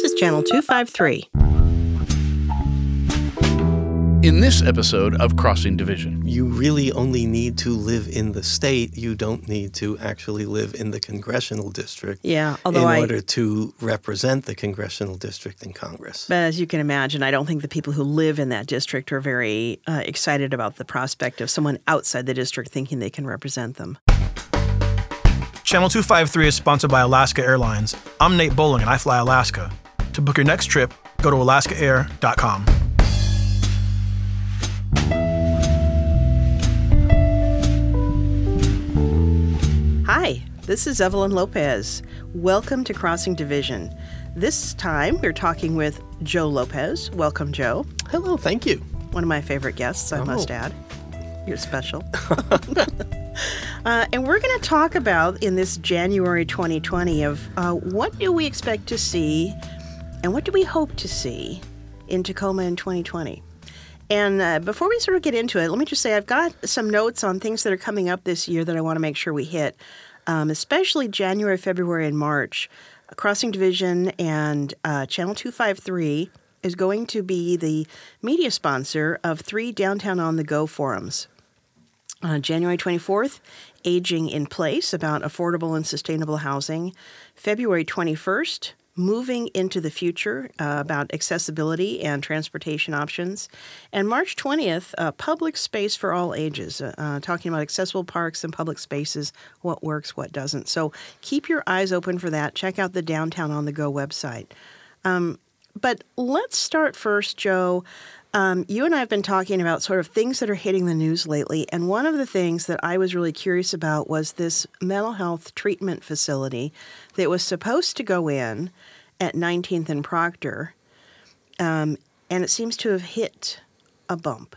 This is Channel 253. In this episode of Crossing Division, you really only need to live in the state. You don't need to actually live in the congressional district Yeah, although in I, order to represent the congressional district in Congress. but as you can imagine, I don't think the people who live in that district are very uh, excited about the prospect of someone outside the district thinking they can represent them. Channel 253 is sponsored by Alaska Airlines. I'm Nate Bowling and I fly Alaska. To book your next trip, go to alaskaair.com. Hi, this is Evelyn Lopez. Welcome to Crossing Division. This time we're talking with Joe Lopez. Welcome, Joe. Hello, thank you. One of my favorite guests, I must Oh. add. You're special. uh, and we're going to talk about in this January 2020 of uh, what do we expect to see and what do we hope to see in Tacoma in 2020. And uh, before we sort of get into it, let me just say I've got some notes on things that are coming up this year that I want to make sure we hit, um, especially January, February, and March. Crossing Division and uh, Channel 253 is going to be the media sponsor of three Downtown on the Go forums. Uh, January 24th, Aging in Place about affordable and sustainable housing. February 21st, Moving into the Future uh, about accessibility and transportation options. And March 20th, uh, Public Space for All Ages, uh, uh, talking about accessible parks and public spaces, what works, what doesn't. So keep your eyes open for that. Check out the Downtown on the Go website. Um, but let's start first, Joe. Um, you and I have been talking about sort of things that are hitting the news lately, and one of the things that I was really curious about was this mental health treatment facility that was supposed to go in at 19th and Proctor, um, and it seems to have hit a bump.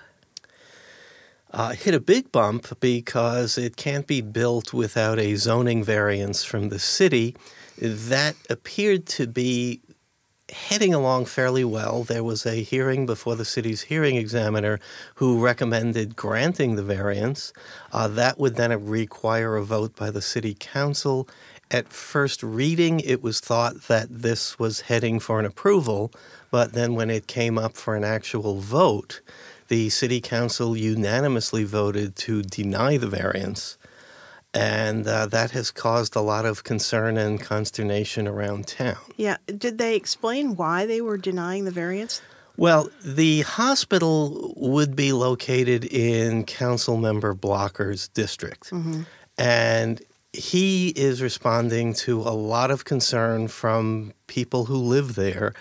Uh, hit a big bump because it can't be built without a zoning variance from the city. That appeared to be heading along fairly well. There was a hearing before the city's hearing examiner who recommended granting the variance. Uh, that would then require a vote by the city council. At first reading, it was thought that this was heading for an approval, but then when it came up for an actual vote, the city council unanimously voted to deny the variance. And uh, that has caused a lot of concern and consternation around town. Yeah, did they explain why they were denying the variance? Well, the hospital would be located in council member Blocker's district. And he is responding to a lot of concern from people who live there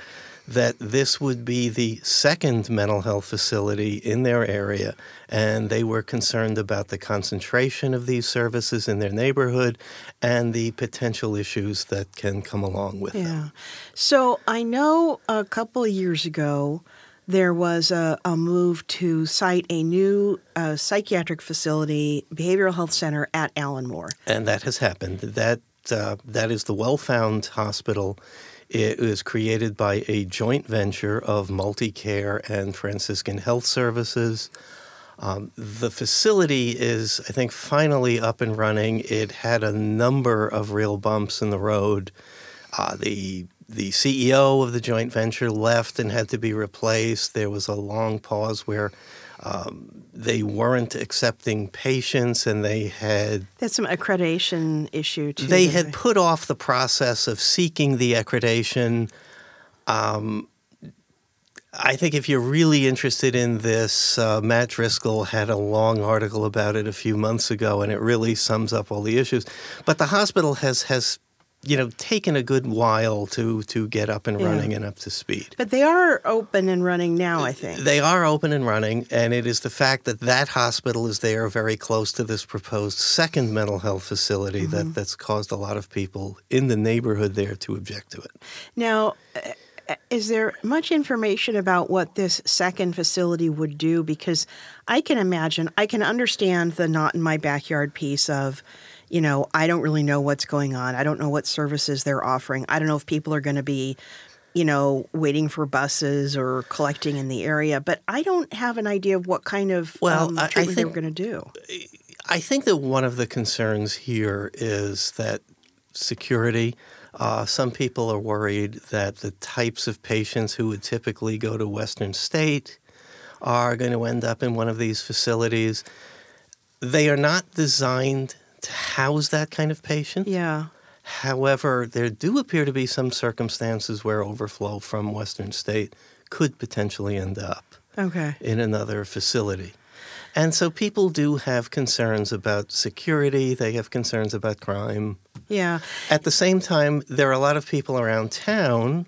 that this would be the second mental health facility in their area. And they were concerned about the concentration of these services in their neighborhood and the potential issues that can come along with them. Yeah. So I know a couple of years ago there was a, a move to site a new uh, psychiatric facility, behavioral health center at Allenmore. and that has happened. That uh, that is the Wellfound Hospital. It was created by a joint venture of Multicare and Franciscan Health Services. Um, the facility is, I think, finally up and running. It had a number of real bumps in the road. Uh, the the CEO of the joint venture left and had to be replaced. There was a long pause where um, they weren't accepting patients, and they had That's some accreditation issue too. they had put off the process of seeking the accreditation. Um, I think if you're really interested in this, uh, Matt Driscoll had a long article about it a few months ago, and it really sums up all the issues. But the hospital has has you know taken a good while to to get up and running and up to speed. But they are open and running now, I think. They are open and running, and it is the fact that that hospital is there very close to this proposed second mental health facility that, that's caused a lot of people in the neighborhood there to object to it. Now, uh, is there much information about what this second facility would do? Because I can imagine, I can understand the not in my backyard piece of, you know, I don't really know what's going on. I don't know what services they're offering. I don't know if people are going to be, you know, waiting for buses or collecting in the area. But I don't have an idea of what kind of Well, um, I- I treatment they were going to do. I think that one of the concerns here is that security. Uh, some people are worried that the types of patients who would typically go to Western State are going to end up in one of these facilities. They are not designed to house that kind of patient. Yeah. However, there do appear to be some circumstances where overflow from Western State could potentially end up Okay. in another facility. And so people do have concerns about security, they have concerns about crime. Yeah. At the same time, there are a lot of people around town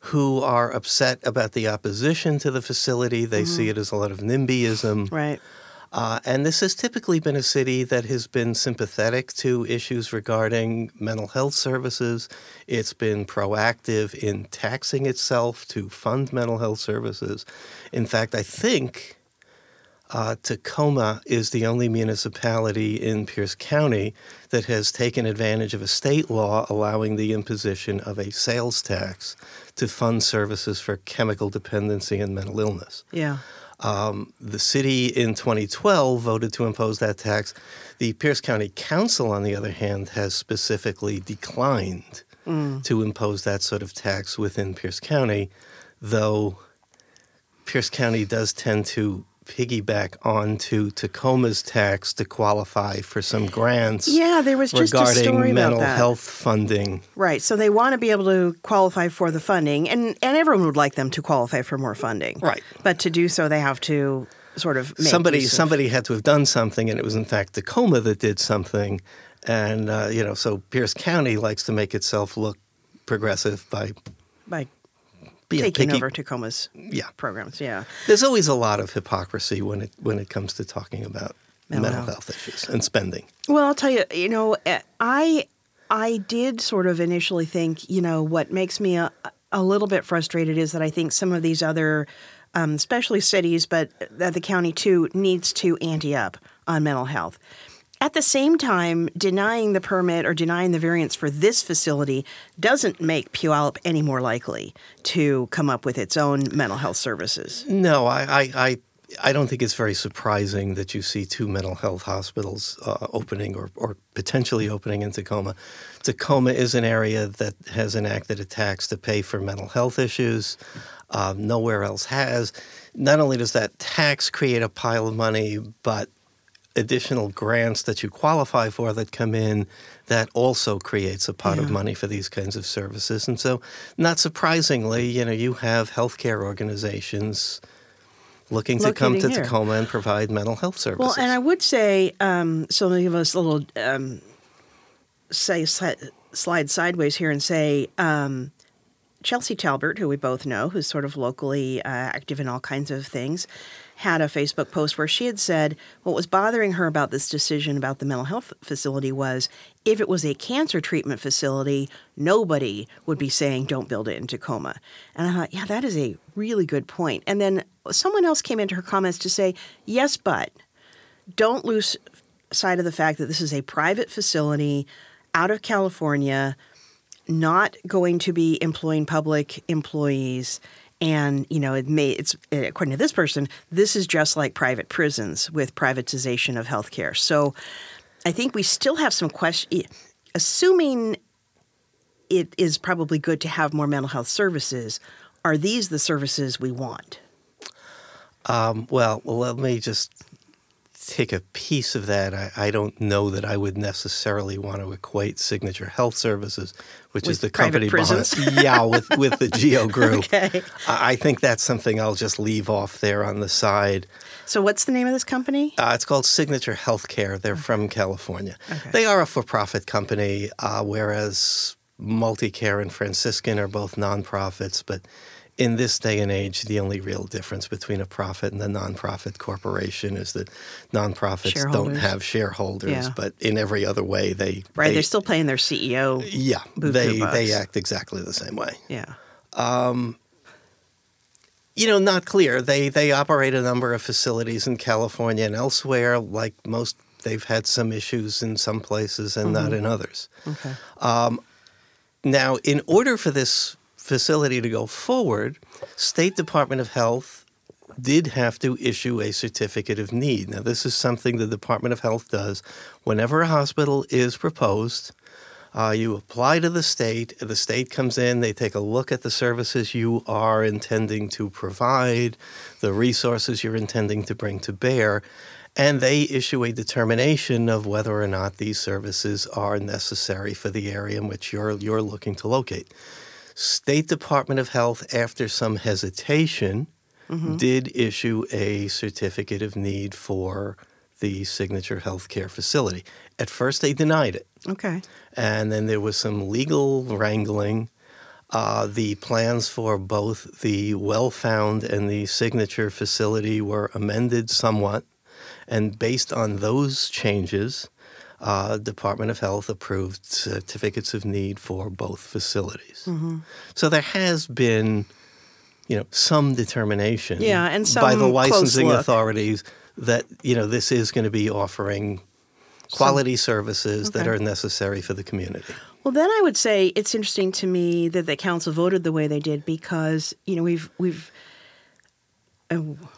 who are upset about the opposition to the facility. They see mm-hmm. it as a lot of NIMBYism. Right. Uh, and this has typically been a city that has been sympathetic to issues regarding mental health services. It's been proactive in taxing itself to fund mental health services. In fact, I think uh, Tacoma is the only municipality in Pierce County that has taken advantage of a state law allowing the imposition of a sales tax to fund services for chemical dependency and mental illness. Yeah. Um, the city in 2012 voted to impose that tax. The Pierce County Council, on the other hand, has specifically declined to impose that sort of tax within Pierce County, though Pierce County does tend to piggyback onto Tacoma's tax to qualify for some grants Yeah, there was just a regarding story about mental that. health funding. Right. So they want to be able to qualify for the funding, and, and everyone would like them to qualify for more funding. Right. But to do so, they have to sort of make somebody of- somebody had to have done something, and it was in fact Tacoma that did something. And uh, you know, so Pierce County likes to make itself look progressive by by taking picky. over Tacoma's Yeah, programs. Yeah. there's always a lot of hypocrisy when it when it comes to talking about Mental mental, health. health. issues and spending. Well, I'll tell you, you know, eh, I I did sort of initially think, you know, what makes me a, a little bit frustrated is that I think some of these other, um, especially cities, but the county too, needs to ante up on mental health. At the same time, denying the permit or denying the variance for this facility doesn't make Puyallup any more likely to come up with its own mental health services. No, I I, I, I don't think it's very surprising that you see two mental health hospitals uh, opening or, or potentially opening in Tacoma. Tacoma is an area that has enacted a tax to pay for mental health issues. Um, nowhere else has. Not only does that tax create a pile of money, but additional grants that you qualify for that come in that also creates a pot Yeah. of money for these kinds of services and so not surprisingly you know you have healthcare organizations looking to come to here. Tacoma and provide mental health services Well, and I would say, um, so let me give us a little um, say slide sideways here and say um, Chelsea Talbert, who we both know, who's sort of locally uh, active in all kinds of things, had a Facebook post where she had said what was bothering her about this decision about the mental health facility was if it was a cancer treatment facility, nobody would be saying don't build it in Tacoma. And I thought, yeah, that is a really good point. And then someone else came into her comments to say, yes, but don't lose sight of the fact that this is a private facility out of California, not going to be employing public employees. And you know, it may it's according to this person, this is just like private prisons with privatization of healthcare. So, I think we still have some question. Assuming it is probably good to have more mental health services, are these the services we want? Um, well, let me just take a piece of that. I, I don't know that I would necessarily want to equate Signature Health Services, which is the company prisons? behind, yeah, with with the Geo Group. Okay. I, I think that's something I'll just leave off there on the side. So, what's the name of this company? Uh, it's called Signature Healthcare. They're from California. Okay. They are a for-profit company, uh, whereas Multicare and Franciscan are both nonprofits. But in this day and age, the only real difference between a profit and a nonprofit corporation is that nonprofits don't have shareholders, Yeah. but in every other way, they Right, they, they're still paying their CEO. yeah they they act exactly the same way. Yeah. Um, you know, not clear. They they operate a number of facilities in California and elsewhere. Like most, they've had some issues in some places and not mm-hmm. in others. Okay. Um, now, in order for this facility to go forward, State Department of Health did have to issue a certificate of need. Now, this is something the Department of Health does whenever a hospital is proposed. Uh, you apply to the state. The state comes in. They take a look at the services you are intending to provide, the resources you're intending to bring to bear, and they issue a determination of whether or not these services are necessary for the area in which you're you're looking to locate. State Department of Health, after some hesitation, did issue a certificate of need for the Signature Healthcare facility. At first, they denied it, Okay. and then there was some legal wrangling. Uh, the plans for both the Wellfound and the Signature facility were amended somewhat, and based on those changes, uh, Department of Health approved certificates of need for both facilities. So there has been, you know, some determination, Yeah, and by the licensing authorities that you know this is going to be offering quality services that are necessary for the community. Well, then I would say it's interesting to me that the council voted the way they did because you know we've we've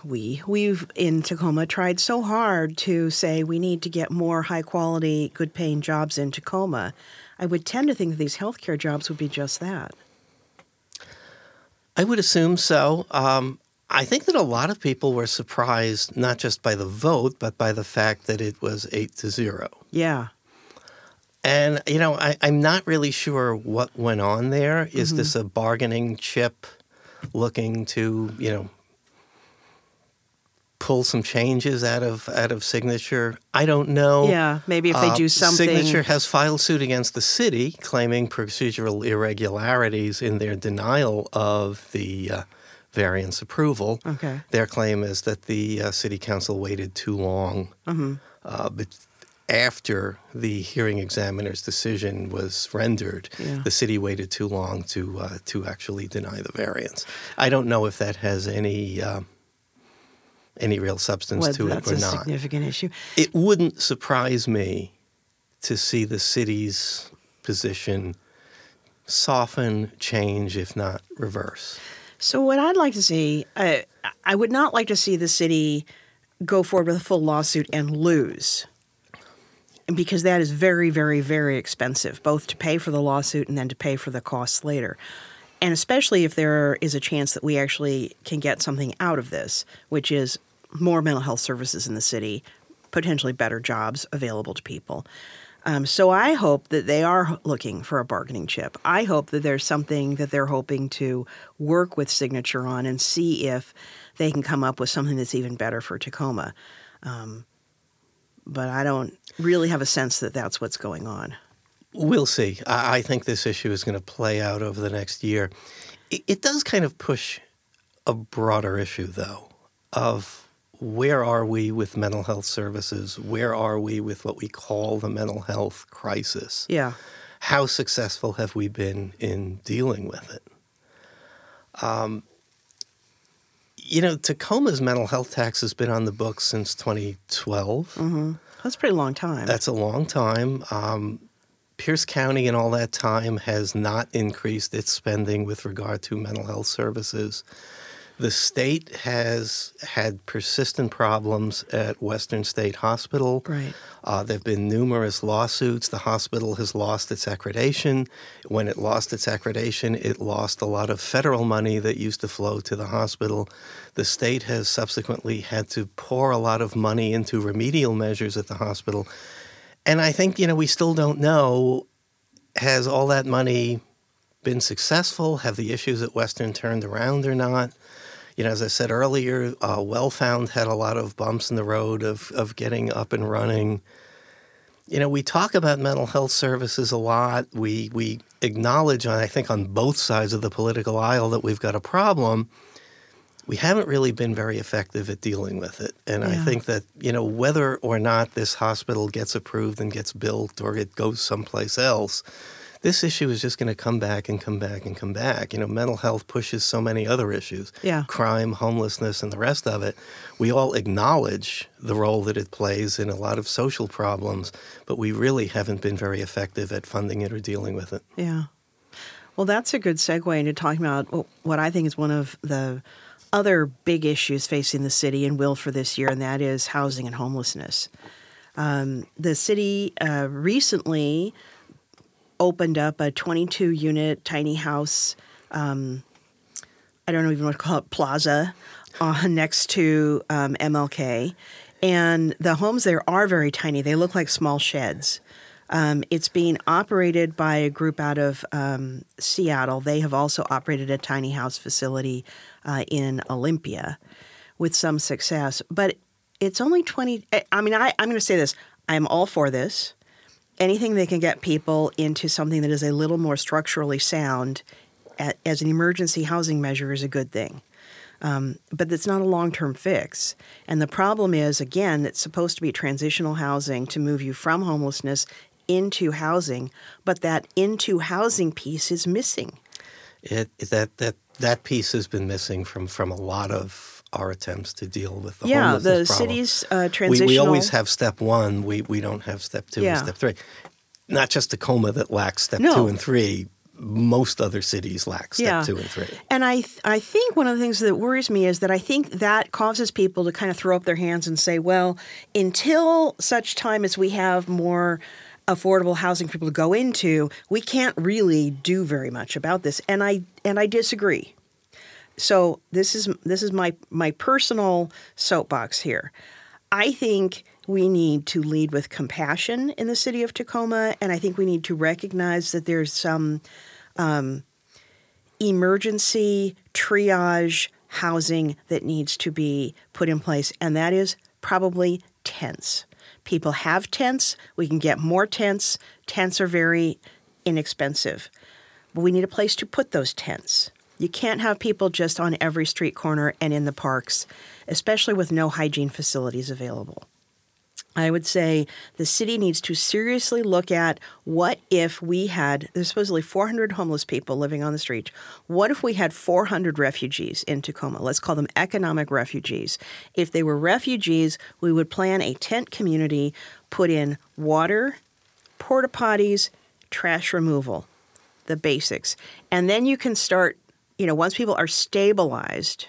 we we've in Tacoma tried so hard to say we need to get more high quality, good paying jobs in Tacoma. I would tend to think that these healthcare jobs would be just that. I would assume so. Um, I think that a lot of people were surprised not just by the vote, but by the fact that it was eight to zero. Yeah. And you know, I, I'm not really sure what went on there. Is Mm-hmm. this a bargaining chip looking to you know pull some changes out of out of signature? I don't know. Yeah. Maybe if they Uh, do something. Signature has filed suit against the city, claiming procedural irregularities in their denial of the uh, variance approval. Okay. Their claim is that the uh, city council waited too long Mm-hmm. uh, but after the hearing examiner's decision was rendered. Yeah. The city waited too long to uh, to actually deny the variance. I don't know if that has any. Any real substance to it or not. that's a significant issue. It wouldn't surprise me to see the city's position soften, change, if not reverse. So what I'd like to see, uh, I would not like to see the city go forward with a full lawsuit and lose, because that is very, very, very expensive, both to pay for the lawsuit and then to pay for the costs later. And especially if there is a chance that we actually can get something out of this, which is more mental health services in the city, potentially better jobs available to people. Um, so I hope that they are looking for a bargaining chip. I hope that there's something that they're hoping to work with Signature on and see if they can come up with something that's even better for Tacoma. Um, but I don't really have a sense that that's what's going on. We'll see. I, I think this issue is going to play out over the next year. It, it does kind of push a broader issue, though, of where are we with mental health services? Where are we with what we call the mental health crisis? Yeah. how successful have we been in dealing with it? Um, you know, Tacoma's mental health tax has been on the books since 2012. hmm That's a pretty long time. That's a long time. Um, Pierce County, in all that time, has not increased its spending with regard to mental health services. The state has had persistent problems at Western State Hospital. right. Uh, there have been numerous lawsuits. The hospital has lost its accreditation. When it lost its accreditation, it lost a lot of federal money that used to flow to the hospital. The state has subsequently had to pour a lot of money into remedial measures at the hospital. And I think, you know, we still don't know has all that money been successful? Have the issues at Western turned around or not? You know, as I said earlier, uh, Wellfound had a lot of bumps in the road of, of getting up and running. You know, we talk about mental health services a lot. We we acknowledge, on I think, on both sides of the political aisle that we've got a problem. We haven't really been very effective at dealing with it, and I think that you know whether or not this hospital gets approved and gets built, or it goes someplace else, this issue is just going to come back and come back and come back. You know, mental health pushes so many other issues Yeah. crime, homelessness, and the rest of it. We all acknowledge the role that it plays in a lot of social problems, but we really haven't been very effective at funding it or dealing with it. Yeah. Well, that's a good segue into talking about what I think is one of the other big issues facing the city and will for this year, and that is housing and homelessness. Um, the city uh, recently opened up a 22 unit tiny house. Um, I don't know even what to call it, plaza uh, next to um, MLK. And the homes there are very tiny. They look like small sheds. Um, it's being operated by a group out of um, Seattle. They have also operated a tiny house facility uh, in Olympia with some success. But it's only 20. I mean, I, I'm going to say this I'm all for this. Anything that can get people into something that is a little more structurally sound at, as an emergency housing measure is a good thing. Um, but it's not a long term fix. And the problem is, again, it's supposed to be transitional housing to move you from homelessness into housing, but that into housing piece is missing. It, that that that piece has been missing from from a lot of our attempts to deal with the yeah, the problem. city's uh, We, transitional. we always have step one. We we don't have step two Yeah. and step three. Not just Tacoma that lacks step No. two and three. Most other cities lack step Yeah. two and three. And I, th- I think one of the things that worries me is that I think that causes people to kind of throw up their hands and say, well, until such time as we have more affordable housing for people to go into, we can't really do very much about this. And I and I disagree. So this is this is my my personal soapbox here. I think we need to lead with compassion in the city of Tacoma, and I think we need to recognize that there's some um, emergency triage housing that needs to be put in place, and that is probably tents. People have tents. We can get more tents. Tents are very inexpensive, but we need a place to put those tents. You can't have people just on every street corner and in the parks, especially with no hygiene facilities available. I would say the city needs to seriously look at what if we had, there's supposedly 400 homeless people living on the street. What if we had 400 refugees in Tacoma? Let's call them economic refugees. If they were refugees, we would plan a tent community, put in water, porta potties, trash removal, the basics. And then you can start, you know, once people are stabilized,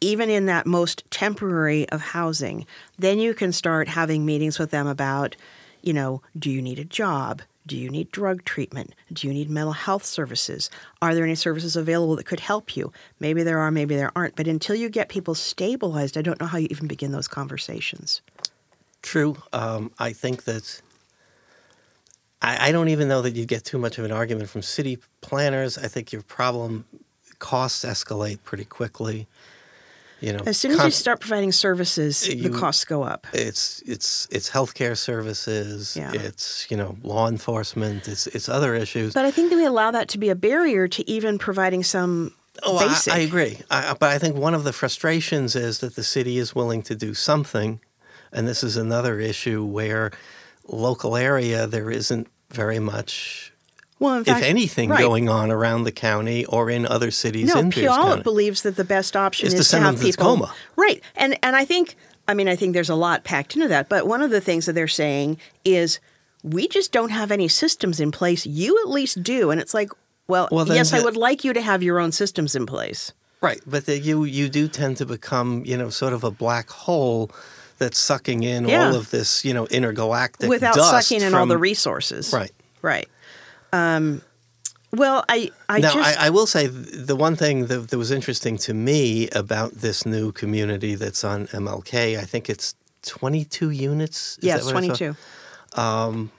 even in that most temporary of housing, then you can start having meetings with them about, you know, do you need a job? Do you need drug treatment? Do you need mental health services? Are there any services available that could help you? Maybe there are, maybe there aren't. But until you get people stabilized, I don't know how you even begin those conversations. True. Um, I think that I, I don't even know that you get too much of an argument from city planners. I think your problem costs escalate pretty quickly. You know, As soon as you start providing services, You- the costs go up. it's it's it's healthcare services. Yeah. It's you know law enforcement. It's it's other issues. But I think that we allow that to be a barrier to even providing some Oh, I- I, agree. I, but I think one of the frustrations is that the city is willing to do something, and this is another issue where local area there isn't very much, well, fact, if anything, right. going on around the county or in other cities No, in Puyallup County. believes that the best option Is is, to send have to people Tacoma. right, and and I think I mean I think there's a lot packed into that. But one of the things that they're saying is we just don't have any systems in place. You at least do, and it's like, well, Well, yes, I would like you to have your own systems in place. Right, but the, you you do tend to become you know sort of a black hole that's sucking in Yeah. all of this you know intergalactic without dust sucking in all from- the resources. Right. Right. Um, well, I I now, just I, I will say the one thing that, that was interesting to me about this new community that's on MLK, I think it's 22 units. Is yes, that what I saw? twenty two.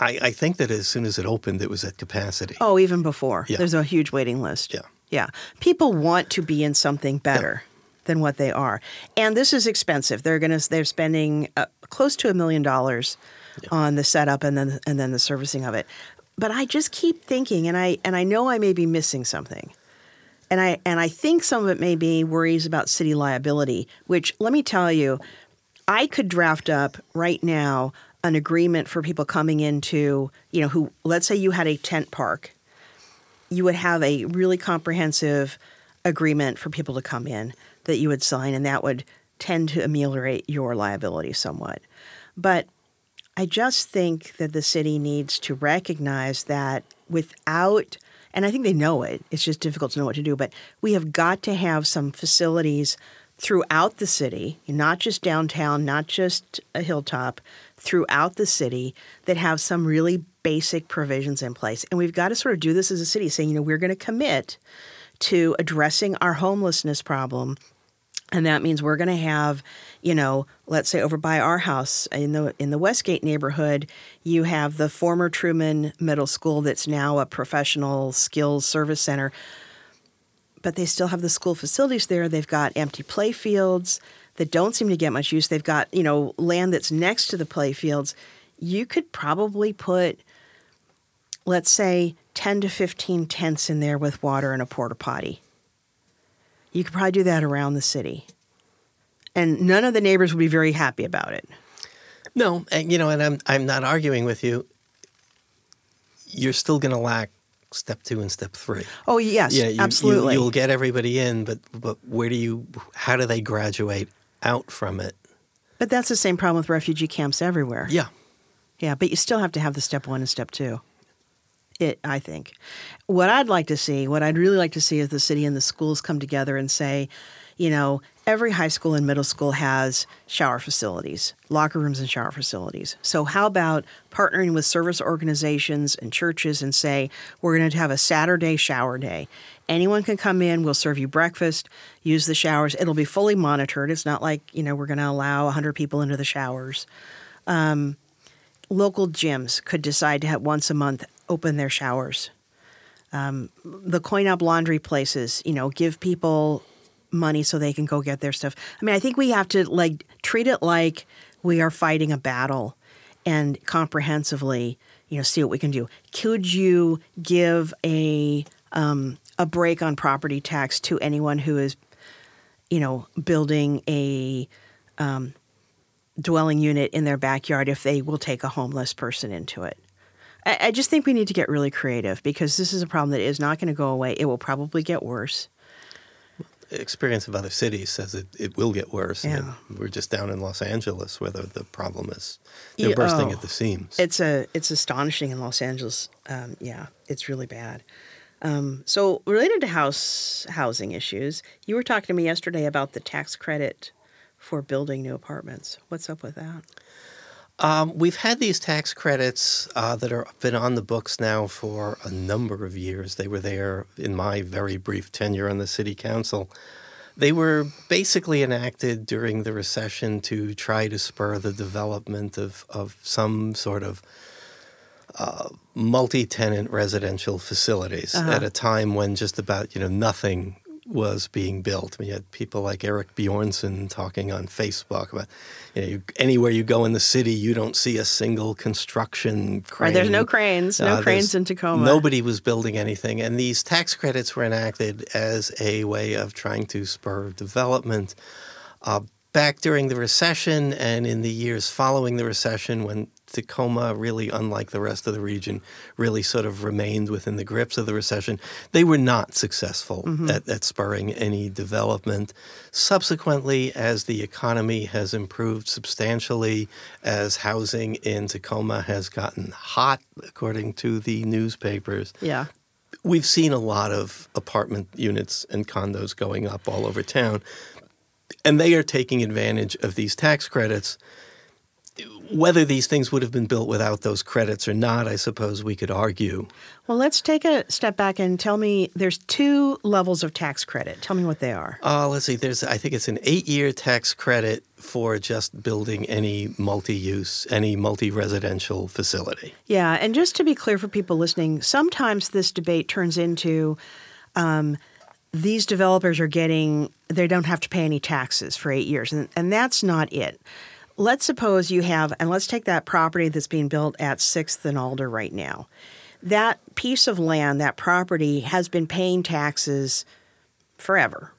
I, I think that as soon as it opened, it was at capacity. Oh, even before. Yeah. There's a huge waiting list. Yeah. Yeah. People want to be in something better than what they are. And this is expensive. They're going to they're spending uh, close to a million dollars on the setup and then and then the servicing of it. But I just keep thinking and I and I know I may be missing something. And I and I think some of it may be worries about city liability, which let me tell you, I could draft up right now an agreement for people coming into, you know, who let's say you had a tent park. You would have a really comprehensive agreement for people to come in that you would sign and that would tend to ameliorate your liability somewhat. But I just think that the city needs to recognize that without, and I think they know it, it's just difficult to know what to do, but we have got to have some facilities throughout the city, not just downtown, not just a hilltop, throughout the city that have some really basic provisions in place. And we've got to sort of do this as a city, saying, you know, we're going to commit to addressing our homelessness problem. And that means we're going to have, you know, let's say over by our house in the in the Westgate neighborhood, you have the former Truman Middle School that's now a professional skills service center. But they still have the school facilities there. They've got empty play fields that don't seem to get much use. They've got, you know, land that's next to the play fields. You could probably put let's say 10 to 15 tents in there with water and a porta potty. You could probably do that around the city. And none of the neighbors would be very happy about it. No, and you know, and I'm I'm not arguing with you. You're still going to lack step two and step three. Oh yes, Yeah, you, absolutely. You, will get everybody in, but but where do you? How do they graduate out from it? but that's the same problem with refugee camps everywhere. Yeah, Yeah, but you still have to have the step one and step two. It, I think. What I'd like to see, what I'd really like to see is the city and the schools come together and say, you know, every high school and middle school has shower facilities, locker rooms and shower facilities. So how about partnering with service organizations and churches and say, we're going to have a Saturday shower day. Anyone can come in, we'll serve you breakfast, use the showers. It'll be fully monitored. It's not like, you know, we're going to allow 100 people into the showers um, local gyms could decide to have once a month open their showers. Um, the coin up laundry places, you know, give people money so they can go get their stuff. I mean, I think we have to like treat it like we are fighting a battle and comprehensively, you know, see what we can do. Could you give a um, a break on property tax to anyone who is, you know, building a um, dwelling unit in their backyard if they will take a homeless person into it. I, I just think we need to get really creative because this is a problem that is not going to go away. It will probably get worse. experience of other cities says it, it will get worse. Yeah. And we're just down in Los Angeles where the, the problem is they're bursting oh. at the seams. It's a it's astonishing in Los Angeles. Um, yeah, it's really bad. Um, so related to house housing issues, you were talking to me yesterday about the tax credit for building new apartments. What's up with that? Um, we've had these tax credits uh, that have been on the books now for a number of years. They were there in my very brief tenure on the city council. They were basically enacted during the recession to try to spur the development of, of some sort of uh, multi-tenant residential facilities Uh-huh. at a time when just about you know nothing was being built. We had people like Eric Bjornson talking on Facebook about you know you, anywhere you go in the city, you don't see a single construction crane. Right, there's no cranes, no Uh, cranes in Tacoma. Nobody was building anything, and these tax credits were enacted as a way of trying to spur development. Uh, back during the recession and in the years following the recession, when Tacoma, really unlike the rest of the region, really sort of remained within the grips of the recession, they were not successful mm-hmm. at, at spurring any development. Subsequently, as the economy has improved substantially, as housing in Tacoma has gotten hot, according to the newspapers, Yeah. we've seen a lot of apartment units and condos going up all over town, and they are taking advantage of these tax credits. Whether these things would have been built without those credits or not, I suppose we could argue. Well, let's take a step back and tell me there's two levels of tax credit. Tell me what they are. Uh, let's see. There's, I think it's an eight-year tax credit for just building any multi-use, any multi-residential facility. Yeah, and just to be clear for people listening, sometimes this debate turns into um, these developers are getting, they don't have to pay any taxes for eight years. And, and that's not it. Let's suppose you have, and let's take that property that's being built at 6th and Alder right now. That piece of land, that property, has been paying taxes forever.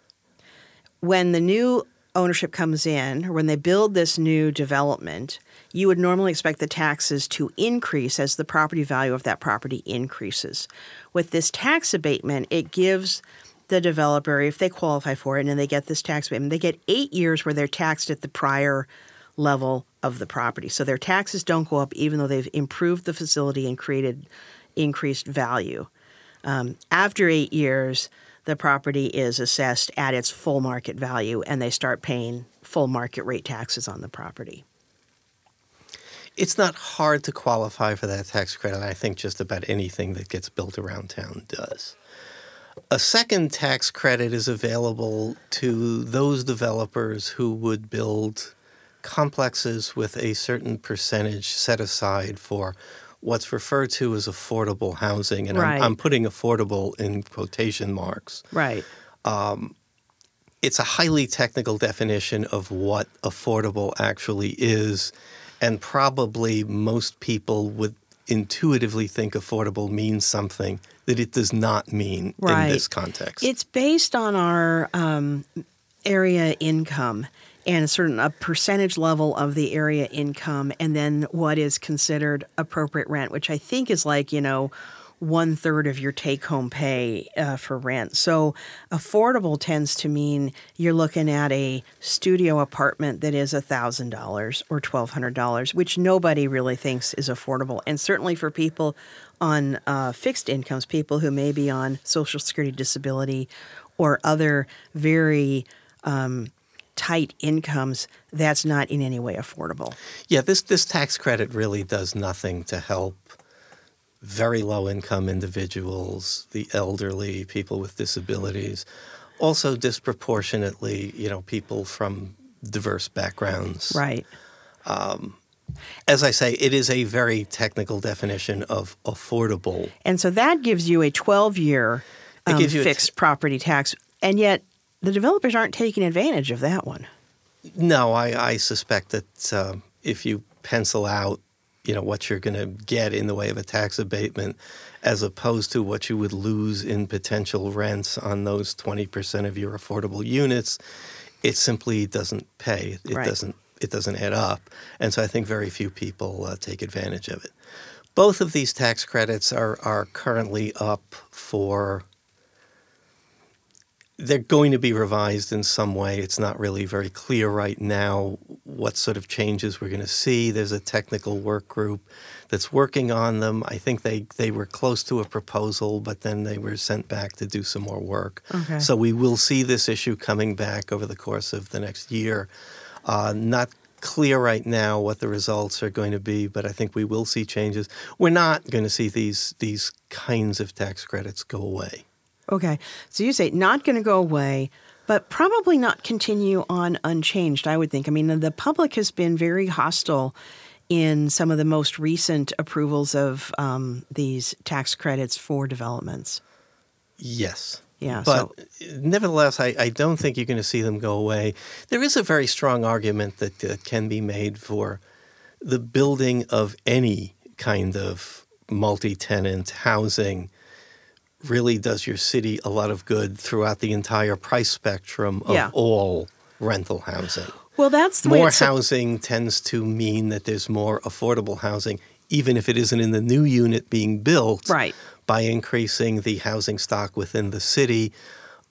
When the new ownership comes in, or when they build this new development, you would normally expect the taxes to increase as the property value of that property increases. With this tax abatement, it gives the developer, if they qualify for it and they get this tax abatement, they get eight years where they're taxed at the prior level of the property. So their taxes don't go up even though they've improved the facility and created increased value. Um, after eight years, the property is assessed at its full market value and they start paying full market rate taxes on the property. it's not hard to qualify for that tax credit. I think just about anything that gets built around town does. A second tax credit is available to those developers who would build complexes with a certain percentage set aside for what's referred to as affordable housing. And Right. I'm, I'm putting affordable in quotation marks. Right. It's a highly technical definition of what affordable actually is. And probably most people would intuitively think affordable means something that it does not mean Right. in this context. It's based on our um, area income and a certain a percentage level of the area income, and then what is considered appropriate rent, which I think is like you know one third of your take home pay uh, for rent. So affordable tends to mean you're looking at a studio apartment that is thousand dollars or twelve hundred dollars, which nobody really thinks is affordable, and certainly for people on uh, fixed incomes, people who may be on Social Security disability or other very um, tight incomes, that's not in any way affordable. Yeah, this this tax credit really does nothing to help very low income individuals, the elderly, people with disabilities, also disproportionately, you know, people from diverse backgrounds. Right. As I say, it is a very technical definition of affordable. And so that gives you a 12 year um, a t- fixed property tax. And yet the developers aren't taking advantage of that one. No, I, I suspect that uh, if you pencil out, you know, what you're going to get in the way of a tax abatement, as opposed to what you would lose in potential rents on those 20% of your affordable units, it simply doesn't pay. It Right. doesn't. It doesn't add up, and so I think very few people uh, take advantage of it. Both of these tax credits are are currently up for they're going to be revised in some way. It's not really very clear right now what sort of changes we're going to see. There's a technical work group that's working on them. I think they, they were close to a proposal, but then they were sent back to do some more work. Okay. So we will see this issue coming back over the course of the next year. Uh, not clear right now what the results are going to be, but I think we will see changes. We're not going to see these these kinds of tax credits go away. Okay. So you say not going to go away, but probably not continue on unchanged, I would think. I mean, the public has been very hostile in some of the most recent approvals of um, these tax credits for developments. Yes. Yeah, But nevertheless, I, I don't think you're going to see them go away. There is a very strong argument that, that can be made for the building of any kind of multi tenant housing really does your city a lot of good throughout the entire price spectrum of Yeah. all rental housing. Well, that's the More housing tends to mean that there's more affordable housing, even if it isn't in the new unit being built. Right. By increasing the housing stock within the city,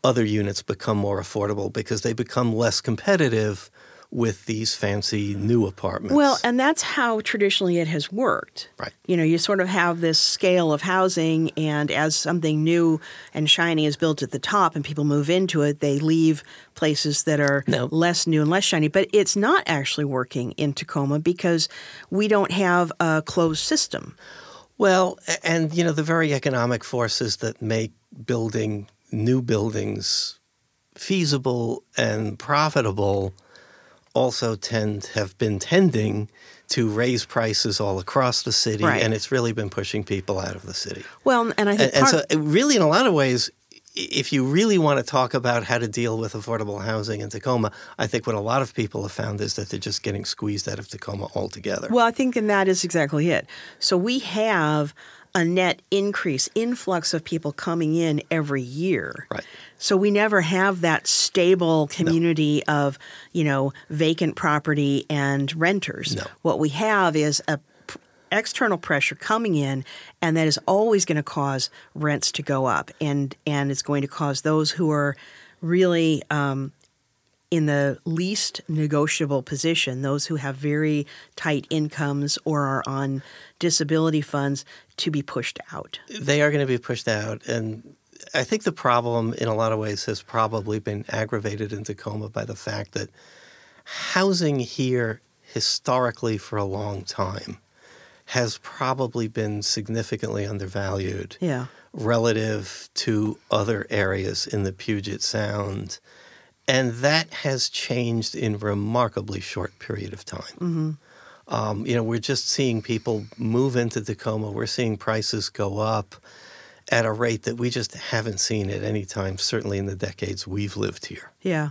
other units become more affordable because they become less competitive with these fancy new apartments. Well, and that's how traditionally it has worked. Right. You know, you sort of have this scale of housing, and as something new and shiny is built at the top and people move into it, they leave places that are No. less new and less shiny. But it's not actually working in Tacoma because we don't have a closed system. Well, and you know the very economic forces that make building new buildings feasible and profitable also tend have been tending to raise prices all across the city, Right. and it's really been pushing people out of the city. Well, and I think And, and so, really, in a lot of ways, if you really want to talk about how to deal with affordable housing in Tacoma, I think what a lot of people have found is that they're just getting squeezed out of Tacoma altogether. Well, I think and that is exactly it. So we have a net increase, influx of people coming in every year. Right. So we never have that stable community of, you know, vacant property and renters. No. What we have is a p- external pressure coming in and that is always going to cause rents to go up and and it's going to cause those who are really um, in the least negotiable position, those who have very tight incomes or are on disability funds, to be pushed out. they are going to be pushed out. And I think the problem, in a lot of ways, has probably been aggravated in Tacoma by the fact that housing here historically for a long time has probably been significantly undervalued Yeah. relative to other areas in the Puget Sound. And that has changed in remarkably short period of time. Um, you know, we're just seeing people move into Tacoma. We're seeing prices go up at a rate that we just haven't seen at any time, certainly in the decades we've lived here. Yeah.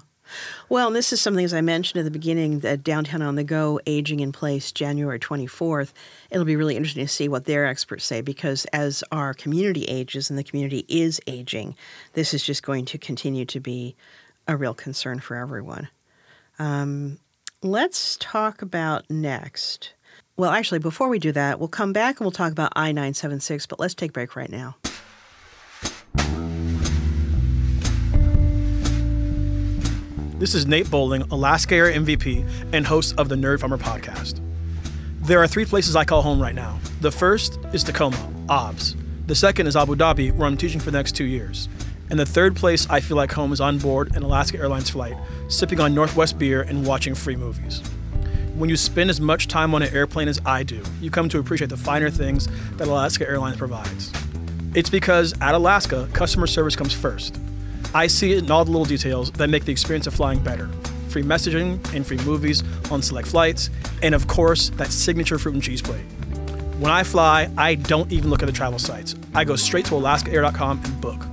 Well, and this is something, as I mentioned at the beginning, that Downtown on the Go, aging in place January 24th. It'll be really interesting to see what their experts say because as our community ages and the community is aging, this is just going to continue to be a real concern for everyone. Um, let's talk about next. Well, actually, before we do that, we'll come back and we'll talk about I 976, but let's take a break right now. This is Nate Bowling, Alaska Air MVP and host of the Nerd Farmer podcast. There are three places I call home right now. The first is Tacoma, OBS. The second is Abu Dhabi, where I'm teaching for the next two years. And the third place I feel like home is on board an Alaska Airlines flight, sipping on Northwest beer and watching free movies. When you spend as much time on an airplane as I do, you come to appreciate the finer things that Alaska Airlines provides. It's because at Alaska, customer service comes first. I see it in all the little details that make the experience of flying better. Free messaging and free movies on select flights, and of course, that signature fruit and cheese plate. When I fly, I don't even look at the travel sites. I go straight to alaskaair.com and book.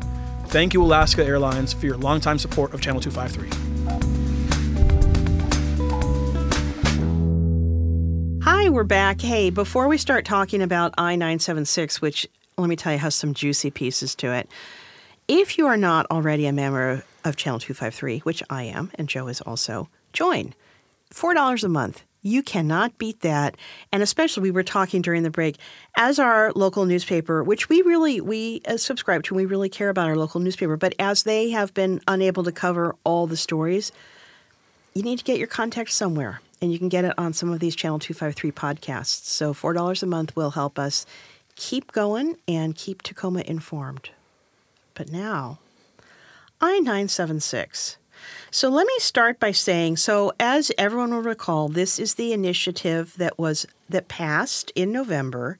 Thank you, Alaska Airlines, for your longtime support of Channel 253. Hi, we're back. Hey, before we start talking about I 976, which let me tell you has some juicy pieces to it. If you are not already a member of Channel 253, which I am, and Joe is also, join. $4 a month. You cannot beat that. And especially we were talking during the break, as our local newspaper, which we really we uh, subscribe to, and we really care about our local newspaper, but as they have been unable to cover all the stories, you need to get your contact somewhere. And you can get it on some of these Channel 253 podcasts. So $4 a month will help us keep going and keep Tacoma informed. But now, I 976. So let me start by saying so as everyone will recall, this is the initiative that was that passed in November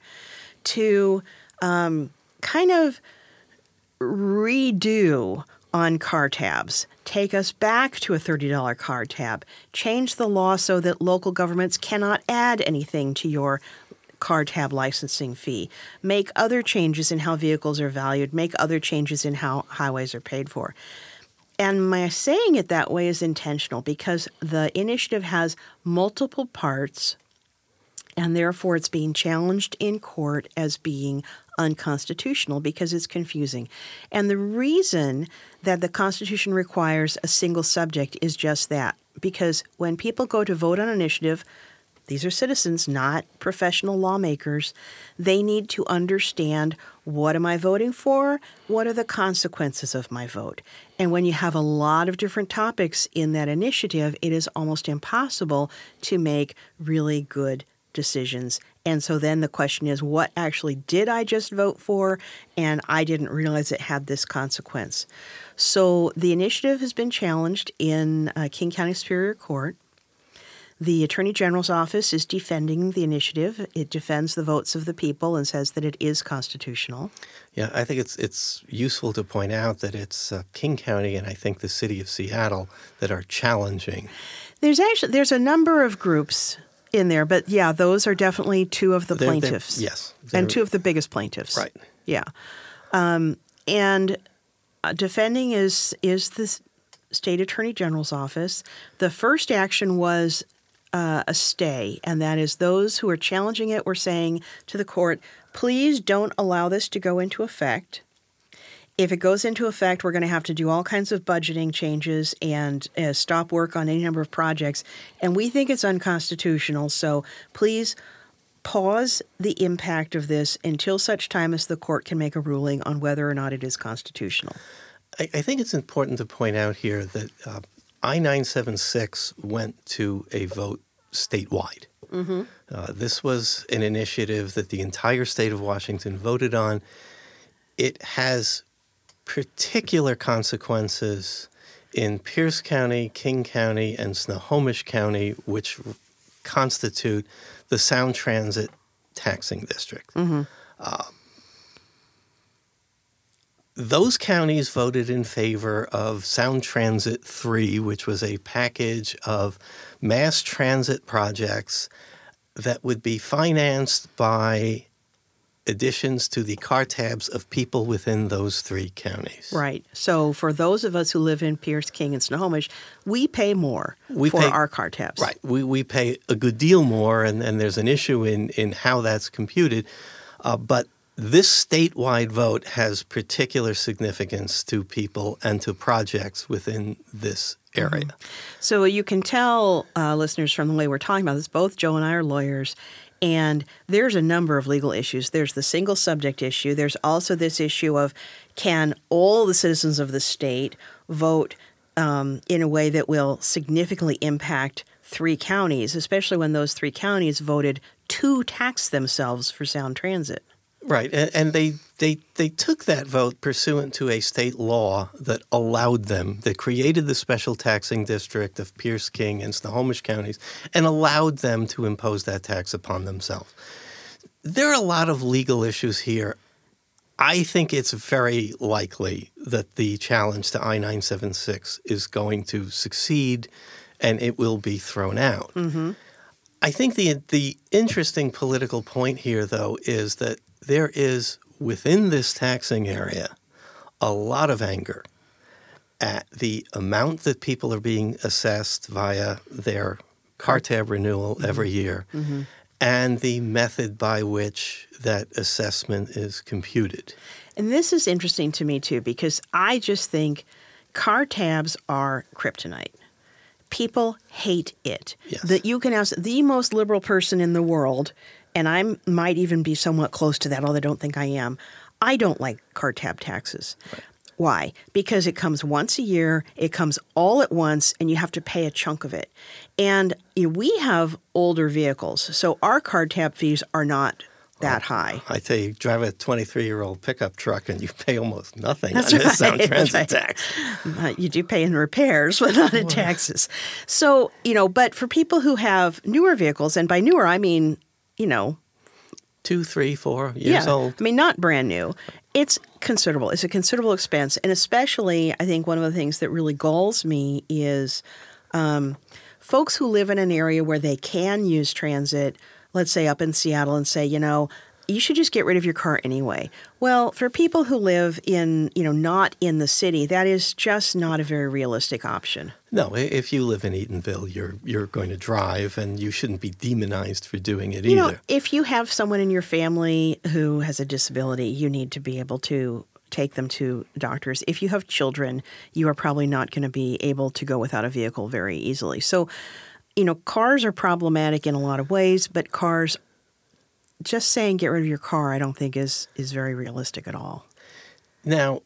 to um, kind of redo on car tabs, take us back to a $30 car tab, change the law so that local governments cannot add anything to your car tab licensing fee, make other changes in how vehicles are valued, make other changes in how highways are paid for. And my saying it that way is intentional because the initiative has multiple parts and therefore it's being challenged in court as being unconstitutional because it's confusing. And the reason that the Constitution requires a single subject is just that because when people go to vote on an initiative, these are citizens, not professional lawmakers. They need to understand what am I voting for? What are the consequences of my vote? And when you have a lot of different topics in that initiative, it is almost impossible to make really good decisions. And so then the question is what actually did I just vote for? And I didn't realize it had this consequence. So the initiative has been challenged in uh, King County Superior Court. The Attorney General's office is defending the initiative. It defends the votes of the people and says that it is constitutional. Yeah, I think it's it's useful to point out that it's uh, King County and I think the city of Seattle that are challenging. There's actually there's a number of groups in there, but yeah, those are definitely two of the They're- they're- plaintiffs. yes, and they're- two of the biggest plaintiffs. Right. Yeah, um, and uh, defending is is the state attorney general's office. The first action was uh, a stay, and that is those who are challenging it were saying to the court, please don't allow this to go into effect. If it goes into effect, we're going to have to do all kinds of budgeting changes and uh, stop work on any number of projects. And we think it's unconstitutional. So please pause the impact of this until such time as the court can make a ruling on whether or not it is constitutional. I, I think it's important to point out here that uh, I 976 went to a vote statewide. Uh, this was an initiative that the entire state of Washington voted on. It has particular consequences in Pierce County, King County, and Snohomish County, which constitute the Sound Transit taxing district. Uh, those counties voted in favor of Sound Transit 3, which was a package of mass transit projects that would be financed by additions to the car tabs of people within those three counties. Right. So for those of us who live in Pierce, King, and Snohomish, we pay more We for pay- our car tabs. Right. We, we pay a good deal more, and, and there's an issue in, in how that's computed. Uh, but this statewide vote has particular significance to people and to projects within this area. So you can tell uh, listeners from the way we're talking about this, both Joe and I are lawyers, and there's a number of legal issues. There's the single subject issue. There's also this issue of can all the citizens of the state vote um, in a way that will significantly impact three counties, especially when those three counties voted to tax themselves for sound transit. Right, and, and they, they they took that vote pursuant to a state law that allowed them, that created the special taxing district of Pierce, King, and Snohomish counties, and allowed them to impose that tax upon themselves. There are a lot of legal issues here. I think it's very likely that the challenge to I 976 is going to succeed and it will be thrown out. Mm-hmm. I think the the interesting political point here, though, is that there is within this taxing area a lot of anger at the amount that people are being assessed via their car tab renewal mm-hmm. every year, mm-hmm. and the method by which that assessment is computed. And this is interesting to me too because I just think car tabs are kryptonite. People hate it. Yes. That you can ask the most liberal person in the world, and I might even be somewhat close to that, although I don't think I am. I don't like car tab taxes. Why? Because it comes once a year, it comes all at once, and you have to pay a chunk of it. And you know, we have older vehicles, so our car tab fees are not that high. I tell you, drive a 23 year old pickup truck and you pay almost nothing That's on this sound transit right. tax. You do pay in repairs, but not in taxes. So, you know, but for people who have newer vehicles, and by newer, I mean, you know, Two, three, four years yeah, old. I mean, not brand new. It's considerable. It's a considerable expense. And especially, I think one of the things that really galls me is um, folks who live in an area where they can use transit, let's say up in Seattle, and say, you know, you should just get rid of your car anyway. Well, for people who live in, you know, not in the city, that is just not a very realistic option. No, if you live in Eatonville, you're you're going to drive, and you shouldn't be demonized for doing it You either. know, if you have someone in your family who has a disability, you need to be able to take them to doctors. If you have children, you are probably not going to be able to go without a vehicle very easily. So, you know, cars are problematic in a lot of ways, but cars just saying get rid of your car, I don't think is is very realistic at all. Now,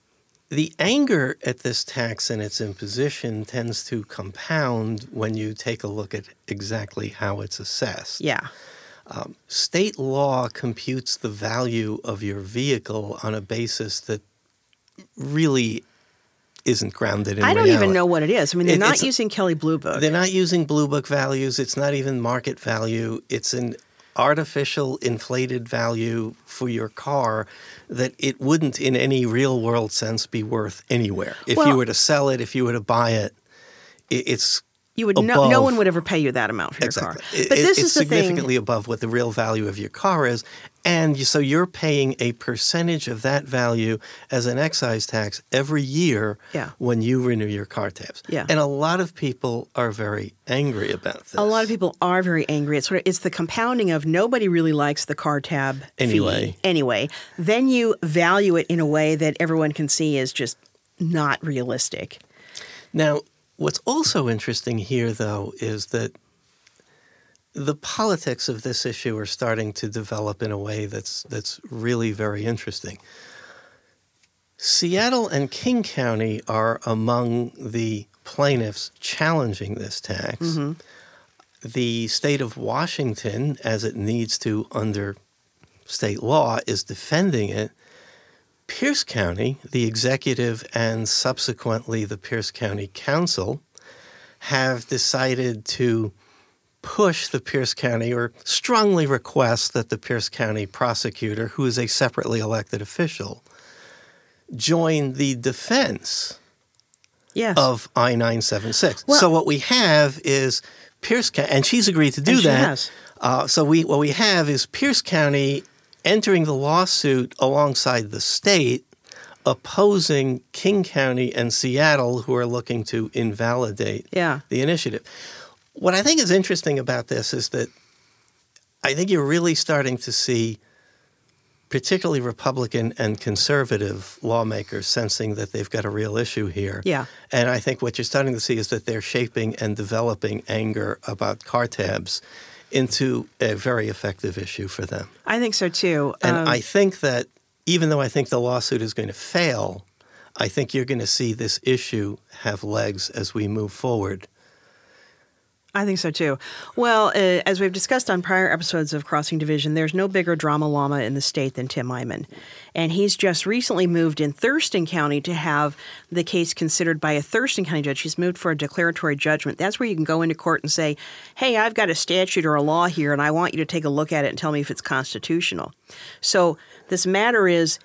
the anger at this tax and its imposition tends to compound when you take a look at exactly how it's assessed. Yeah. Um, state law computes the value of your vehicle on a basis that really isn't grounded in I don't reality. even know what it is. I mean, they're It- not using Kelley Blue Book. They're not using Blue Book values. It's not even market value. It's an artificial inflated value for your car that it wouldn't, in any real world sense, be worth anywhere. If Well- you were to sell it, if you were to buy it, it it's You would no, no one would ever pay you that amount for your car. But it- this it's is the thing. significantly above what the real value of your car is, and so you're paying a percentage of that value as an excise tax every year Yeah. when you renew your car tabs. Yeah. and a lot of people are very angry about this. A lot of people are very angry. It's sort of, it's the compounding of nobody really likes the car tab fee Anyway. Anyway, then you value it in a way that everyone can see is just not realistic. Now, what's also interesting here, though, is that the politics of this issue are starting to develop in a way that's that's really very interesting. Seattle and King County are among the plaintiffs challenging this tax. Mm-hmm. The state of Washington, as it needs to under state law, is defending it. Pierce County, the executive and subsequently the Pierce County Council, have decided to push the Pierce County or strongly request that the Pierce County prosecutor, who is a separately elected official, join the defense Yes. of I 976. Well- so what we have is Pierce County, and she's agreed to do that. has. Uh, so we what we have is Pierce County entering the lawsuit alongside the state, opposing King County and Seattle, who are looking to invalidate Yeah. the initiative. What I think is interesting about this is that I think you're really starting to see particularly Republican and conservative lawmakers sensing that they've got a real issue here. Yeah. And I think what you're starting to see is that they're shaping and developing anger about car tabs into a very effective issue for them. I think so too. And Um, I think that even though I think the lawsuit is going to fail, I think you're going to see this issue have legs as we move forward. I think so too. Well, uh, as we've discussed on prior episodes of Crossing Division, there's no bigger drama llama in the state than Tim Eyman. And he's just recently moved in Thurston County to have the case considered by a Thurston County judge. He's moved for a declaratory judgment. That's where you can go into court and say, hey, I've got a statute or a law here, and I want you to take a look at it and tell me if it's constitutional. So this matter is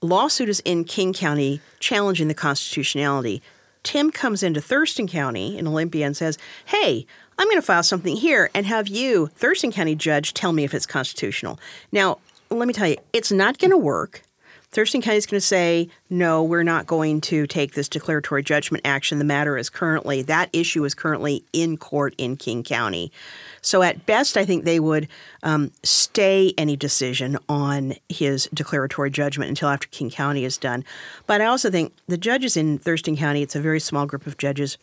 lawsuit is in King County challenging the constitutionality. Tim comes into Thurston County in Olympia and says, Hey, I'm going to file something here and have you, Thurston County judge, tell me if it's constitutional. Now, let me tell you, it's not going to work. Thurston County is going to say, no, we're not going to take this declaratory judgment action. The matter is currently, that issue is currently in court in King County. So at best, I think they would um, stay any decision on his declaratory judgment until after King County is done. But I also think the judges in Thurston County, it's a very small group of judges,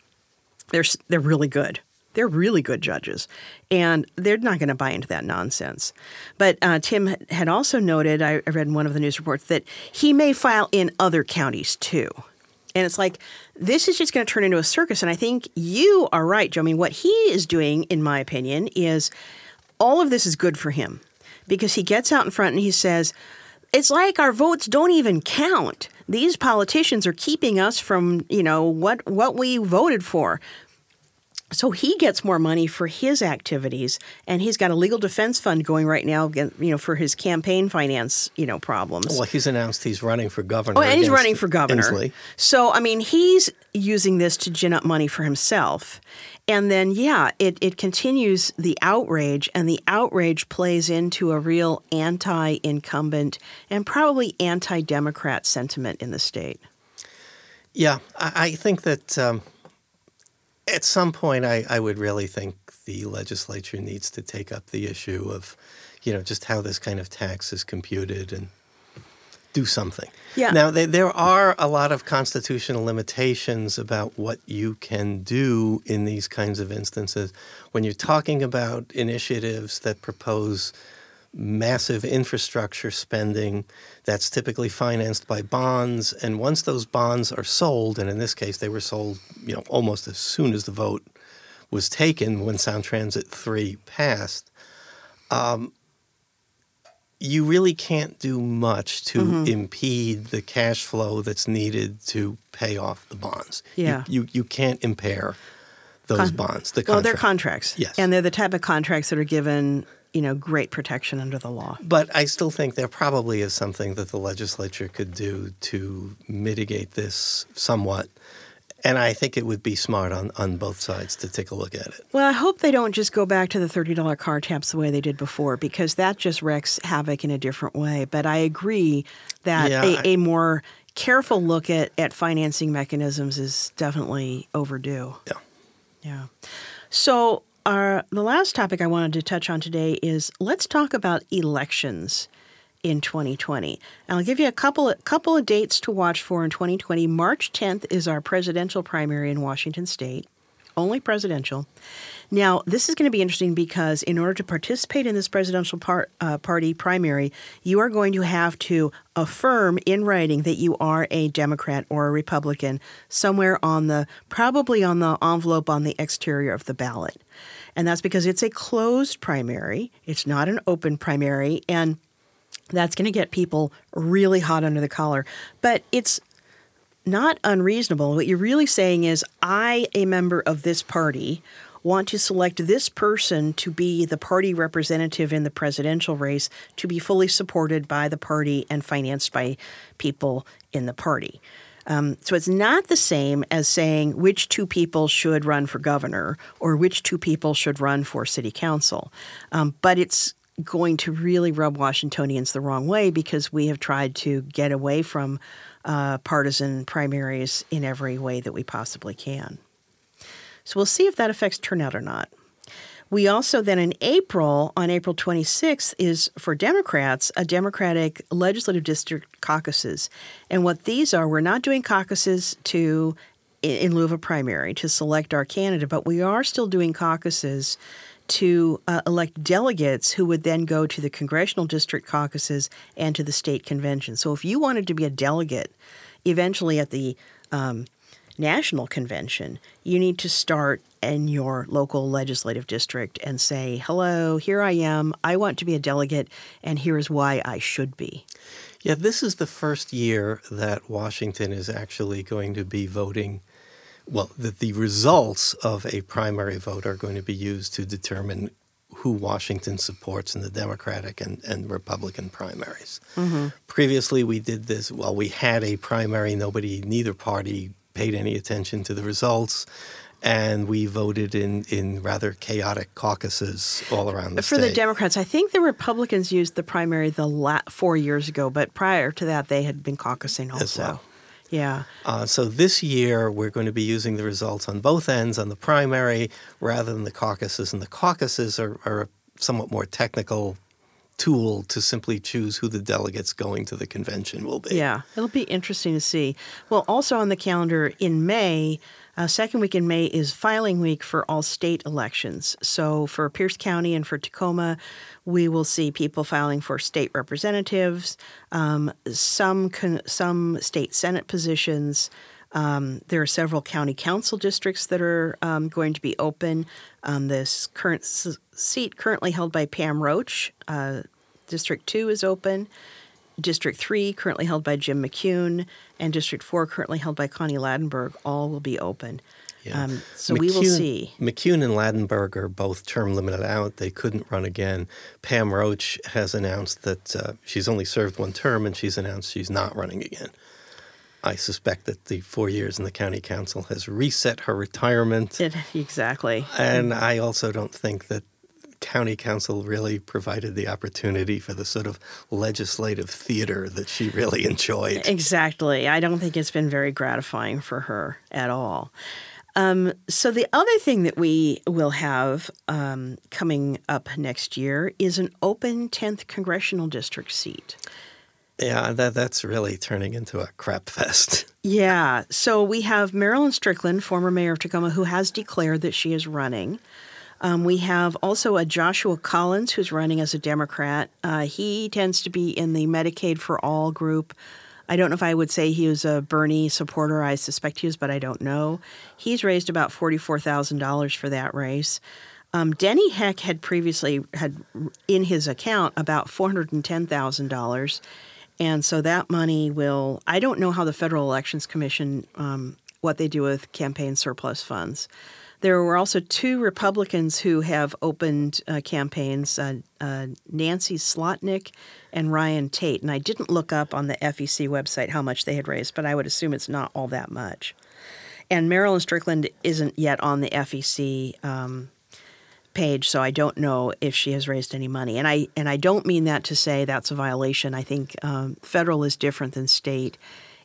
they're, they're really good. They're really good judges, and they're not going to buy into that nonsense. But uh, Tim had also noted, I read in one of the news reports, that he may file in other counties too. And it's like, this is just going to turn into a circus. And I think you are right, Joe. I mean, what he is doing, in my opinion, is all of this is good for him because he gets out in front and he says, it's like our votes don't even count. These politicians are keeping us from, you know, what what we voted for. So he gets more money for his activities, and he's got a legal defense fund going right now, you know, for his campaign finance, you know, problems. Well, he's announced he's running for governor. Oh, and he's running for governor. Inslee. So, I mean, he's using this to gin up money for himself. And then, yeah, it, it continues the outrage, and the outrage plays into a real anti incumbent and probably anti Democrat sentiment in the state. Yeah, I, I think that um, at some point, I, I would really think the legislature needs to take up the issue of, you know, just how this kind of tax is computed and do something. Yeah. Now, there, there are a lot of constitutional limitations about what you can do in these kinds of instances. When you're talking about initiatives that propose massive infrastructure spending that's typically financed by bonds and once those bonds are sold and in this case they were sold you know almost as soon as the vote was taken when sound transit 3 passed um, you really can't do much to Mm-hmm. impede the cash flow that's needed to pay off the bonds You- Yeah. you, you, can't impair those Con- bonds the Well, they're contracts. Yes. And they're the type of contracts that are given, you know, great protection under the law. But I still think there probably is something that the legislature could do to mitigate this somewhat. And I think it would be smart on, on both sides to take a look at it. Well, I hope they don't just go back to the $30 car taps the way they did before because that just wreaks havoc in a different way. But I agree that Yeah, a, I- a more careful look at, at financing mechanisms is definitely overdue. Yeah. Yeah. So, our, the last topic I wanted to touch on today is let's talk about elections in 2020. And I'll give you a couple of, couple of dates to watch for in 2020. March 10th is our presidential primary in Washington State, only presidential. Now, this is going to be interesting because in order to participate in this presidential par- uh, party primary, you are going to have to affirm in writing that you are a Democrat or a Republican somewhere on the, probably on the envelope on the exterior of the ballot. And that's because it's a closed primary, it's not an open primary. And that's going to get people really hot under the collar. But it's not unreasonable. What you're really saying is, I, a member of this party, want to select this person to be the party representative in the presidential race to be fully supported by the party and financed by people in the party. Um, so it's not the same as saying which two people should run for governor or which two people should run for city council. Um, but it's going to really rub Washingtonians the wrong way because we have tried to get away from uh, partisan primaries in every way that we possibly can. So we'll see if that affects turnout or not. We also then in April, on April 26th, is for Democrats, a Democratic legislative district caucuses. And what these are, we're not doing caucuses to in lieu of a primary to select our candidate, but we are still doing caucuses to uh, elect delegates who would then go to the congressional district caucuses and to the state convention. So if you wanted to be a delegate eventually at the um, national convention, you need to start in your local legislative district and say, hello, here I am. I want to be a delegate, and here's why I should be. Yeah, this is the first year that Washington is actually going to be voting well, that the results of a primary vote are going to be used to determine who Washington supports in the Democratic and, and Republican primaries. Mm-hmm. Previously, we did this, well, we had a primary, nobody, neither party paid any attention to the results. And we voted in, in rather chaotic caucuses all around the state. For state. the Democrats, I think the Republicans used the primary the la- four years ago, but prior to that, they had been caucusing also. well. Yeah. Uh, so this year, we're going to be using the results on both ends on the primary rather than the caucuses. And the caucuses are, are a somewhat more technical tool to simply choose who the delegates going to the convention will be. Yeah, it'll be interesting to see. Well, also on the calendar in May, uh, second week in May is filing week for all state elections. So for Pierce County and for Tacoma, we will see people filing for state representatives, um, some con- some state senate positions. Um, there are several county council districts that are um, going to be open. Um, this current s- seat currently held by Pam Roach, uh, District 2 is open. District 3, currently held by Jim McCune, and District 4, currently held by Connie Ladenburg, all will be open. Yeah. Um, so we will McCune- see. McCune and Ladenburg are both term limited out. They couldn't run again. Pam Roach has announced that uh, she's only served one term and she's announced she's not running again. I suspect that the four years in the county council has reset her retirement. It, exactly. And I also don't think that county council really provided the opportunity for the sort of legislative theater that she really enjoyed. Exactly. I don't think it's been very gratifying for her at all. Um, so, the other thing that we will have um, coming up next year is an open 10th congressional district seat. Yeah, that that's really turning into a crap fest. Yeah. So, we have Marilyn Strickland, former mayor of Tacoma, who has declared that she is running. Um, we have also a Joshua Collins who's running as a Democrat. Uh, he tends to be in the Medicaid for All group. I don't know if I would say he was a Bernie supporter. I suspect he was, but I don't know. He's raised about forty-four thousand dollars for that race. Um, Denny Heck had previously had in his account about four hundred and ten thousand dollars, and so that money will. I don't know how the Federal Elections Commission um, what they do with campaign surplus funds. There were also two Republicans who have opened uh, campaigns uh, uh, Nancy Slotnick and Ryan Tate. And I didn't look up on the FEC website how much they had raised, but I would assume it's not all that much. And Marilyn Strickland isn't yet on the FEC um, page, so I don't know if she has raised any money. And I and I don't mean that to say that's a violation. I think um, federal is different than state,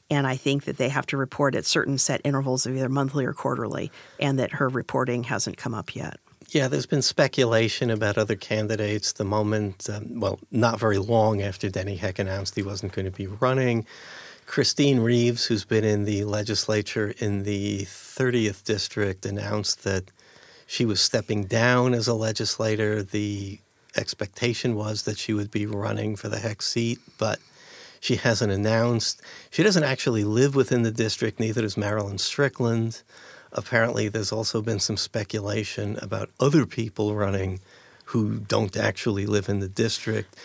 and I think that they have to report at certain set intervals of either monthly or quarterly, and that her reporting hasn't come up yet. Yeah, there's been speculation about other candidates. The moment, um, well, not very long after Denny Heck announced he wasn't going to be running, Kristine Reeves, who's been in the legislature in the 30th district, announced that she was stepping down as a legislator. The expectation was that she would be running for the Heck seat, but she hasn't announced. She doesn't actually live within the district, neither does Marilyn Strickland. Apparently, there's also been some speculation about other people running who don't actually live in the district.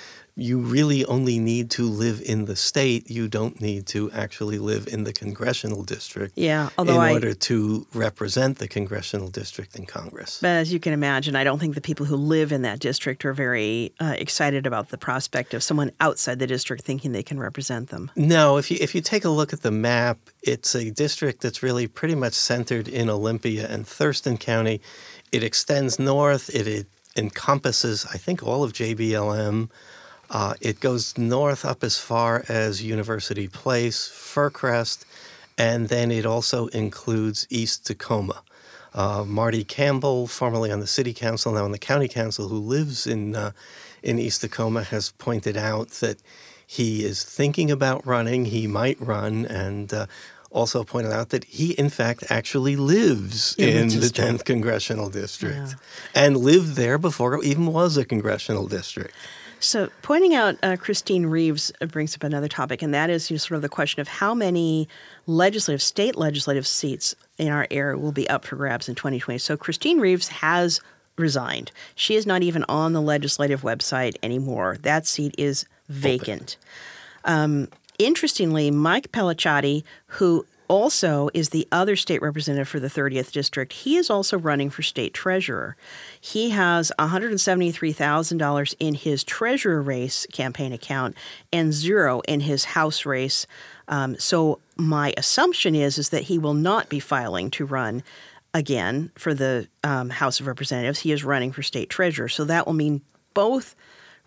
You really only need to live in the state. You don't need to actually live in the congressional district Yeah, although in I- order to represent the congressional district in Congress. But as you can imagine, I don't think the people who live in that district are very uh, excited about the prospect of someone outside the district thinking they can represent them. No, if you if you take a look at the map, it's a district that's really pretty much centered in Olympia and Thurston County. It extends north. It, it encompasses, I think, all of JBLM. Uh, it goes north up as far as University Place, Fircrest, and then it also includes East Tacoma. Uh, Marty Campbell, formerly on the city council, now on the county council, who lives in uh, in East Tacoma, has pointed out that he is thinking about running. He might run, and uh, also pointed out that he, in fact, actually lives In the in the 10th congressional district Yeah. and lived there before it even was a congressional district. So, pointing out uh, Kristine Reeves uh, brings up another topic, and that is you know, sort of the question of how many legislative, state legislative seats in our area will be up for grabs in 2020. So, Kristine Reeves has resigned. She is not even on the legislative website anymore. That seat is vacant. Um, interestingly, Mike Pellicciotti, who also is the other state representative for the 30th district, he is also running for state treasurer. He has $173,000 in his treasurer race campaign account and zero in his house race. Um, so my assumption is is that he will not be filing to run again for the um, House of Representatives. He is running for state treasurer. So that will mean both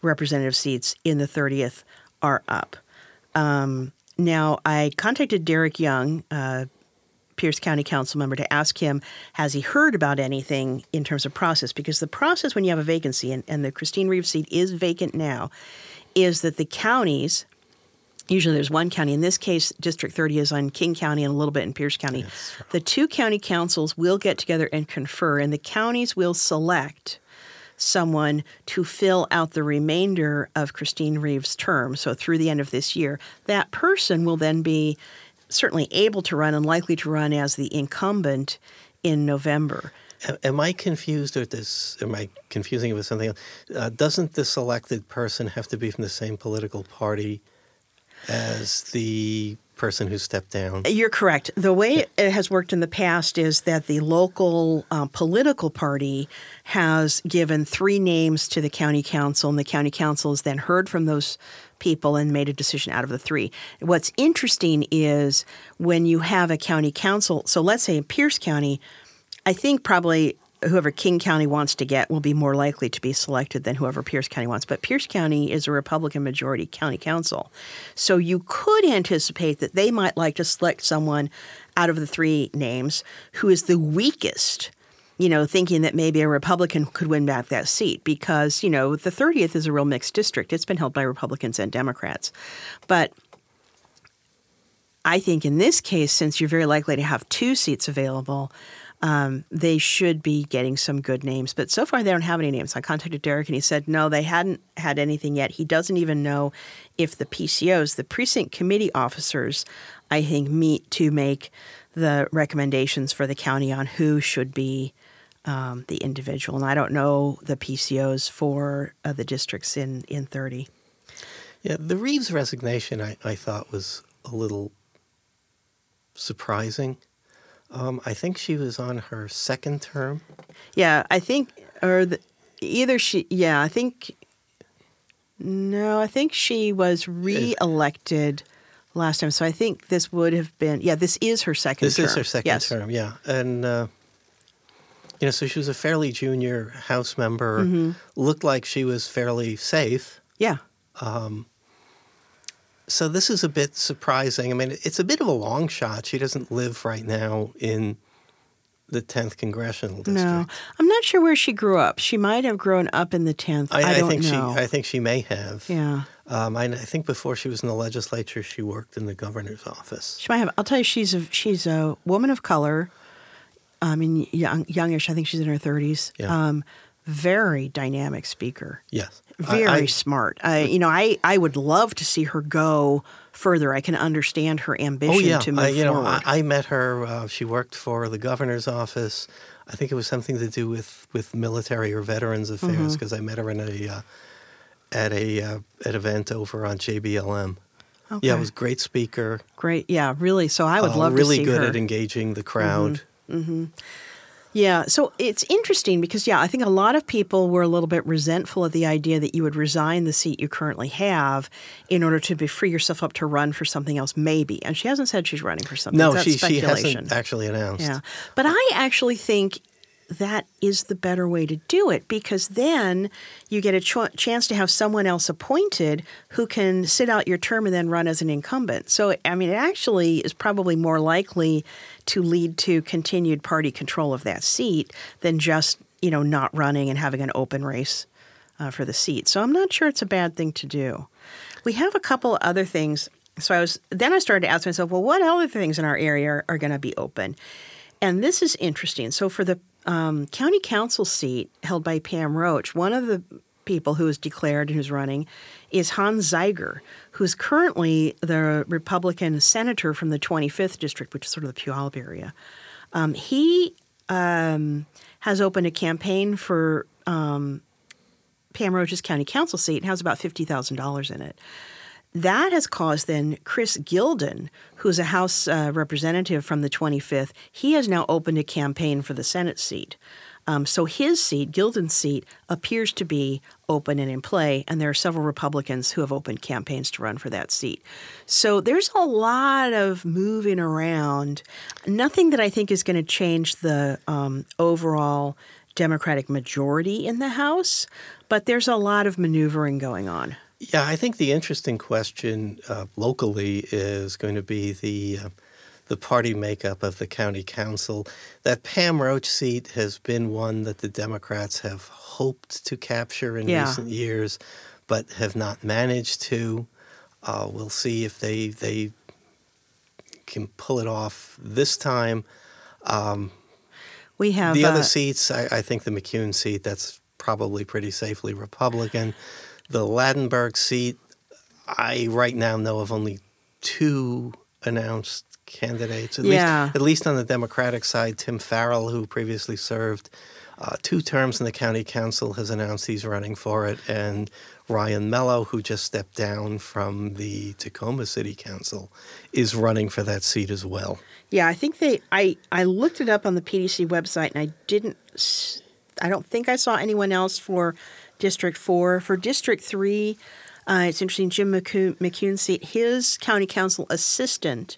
representative seats in the 30th are up. Um, now, I contacted Derek Young, uh, Pierce County Council member, to ask him has he heard about anything in terms of process? Because the process when you have a vacancy, and, and the Kristine Reeves seat is vacant now, is that the counties usually there's one county. In this case, District 30 is on King County and a little bit in Pierce County. The two county councils will get together and confer, and the counties will select someone to fill out the remainder of Kristine Reeves' term. So through the end of this year, that person will then be certainly able to run and likely to run as the incumbent in November. Am I confused, or this? Am I confusing it with something else? Uh, doesn't the selected person have to be from the same political party as the person who stepped down? You're correct. The way it has worked in the past is that the local um, political party has given three names to the county council, and the county council has then heard from those people and made a decision out of the three. What's interesting is when you have a county council, so let's say in Pierce County, I think probably whoever King County wants to get will be more likely to be selected than whoever Pierce County wants. But Pierce County is a Republican majority county council. So you could anticipate that they might like to select someone out of the three names who is the weakest. You know, thinking that maybe a Republican could win back that seat because, you know, the 30th is a real mixed district. It's been held by Republicans and Democrats. But I think in this case, since you're very likely to have two seats available, um, they should be getting some good names. But so far, they don't have any names. I contacted Derek and he said no, they hadn't had anything yet. He doesn't even know if the PCOs, the precinct committee officers, I think, meet to make the recommendations for the county on who should be um, the individual. And I don't know the PCOs for uh, the districts in, in 30. Yeah, the Reeves resignation I, I thought was a little surprising. Um, I think she was on her second term. Yeah, I think, or the, either she, yeah, I think, no, I think she was re-elected last time. So I think this would have been, yeah, this is her second This term. is her second yes. term, yeah. And, uh, you know, so she was a fairly junior House member, Mm-hmm. looked like she was fairly safe. Yeah. So this is a bit surprising. I mean, it's a bit of a long shot. She doesn't live right now in the 10th congressional district. No, I'm not sure where she grew up. She might have grown up in the 10th. I, I, I don't think know. she. I think she may have. yeah. Um, I, I think before she was in the legislature, she worked in the governor's office. She might have. I'll tell you, she's a she's a woman of color. I mean, young, youngish. I think she's in her thirties. Yeah. Um, very dynamic speaker. Yes. Very I- smart. I, you know, I, I would love to see her go further. I can understand her ambition Oh yeah, to move I, you know, forward. I, I met her. Uh, she worked for the governor's office. I think it was something to do with with military or veterans affairs Mm-hmm. because I met her in a uh, at a uh, an event over on JBLM. Okay. Yeah, it was a great speaker. great. Yeah, really. So I would uh, love really to see her. Really good at engaging the crowd. Yeah, so it's interesting because yeah, I think a lot of people were a little bit resentful of the idea that you would resign the seat you currently have in order to be, free yourself up to run for something else, maybe. And she hasn't said she's running for something. No, That's she she hasn't actually announced. Yeah, but I actually think that is the better way to do it because then you get a ch- chance to have someone else appointed who can sit out your term and then run as an incumbent. So, I mean, it actually is probably more likely to lead to continued party control of that seat than just, you know, not running and having an open race uh, for the seat. So, I'm not sure it's a bad thing to do. We have a couple other things. So I was then I started to ask myself, well, what other things in our area are, are going to be open? And this is interesting. So for the um, county council seat held by Pam Roach, one of the people who is declared and who's running is Hans Zeiger, who's currently the Republican senator from the 25th district, which is sort of the Puyallup area. Um, he um, has opened a campaign for um, Pam Roach's county council seat and has about $50,000 in it. That has caused then Chris Gildon, who's a House uh, representative from the 25th, he has now opened a campaign for the Senate seat. Um, so his seat, Gildon's seat, appears to be open and in play, and there are several Republicans who have opened campaigns to run for that seat. So there's a lot of moving around. Nothing that I think is going to change the um, overall Democratic majority in the House, but there's a lot of maneuvering going on. Yeah, I think the interesting question uh, locally is going to be the uh, the party makeup of the county council. That Pam Roach seat has been one that the Democrats have hoped to capture in Yeah. recent years, but have not managed to. Uh, we'll see if they they can pull it off this time. We have the uh, other seats, I, I think the McCune seat, that's probably pretty safely Republican. The Ladenburg seat, I right now know of only two announced candidates. At Yeah. least, at least on the Democratic side, Tim Farrell, who previously served uh, two terms in the county council, has announced he's running for it, and Ryan Mello, who just stepped down from the Tacoma City Council, is running for that seat as well. Yeah, I think they. I I looked it up on the PDC website, and I didn't. I don't think I saw anyone else for District Four. For District Three, uh, it's interesting. Jim McCune, McCune seat. His county council assistant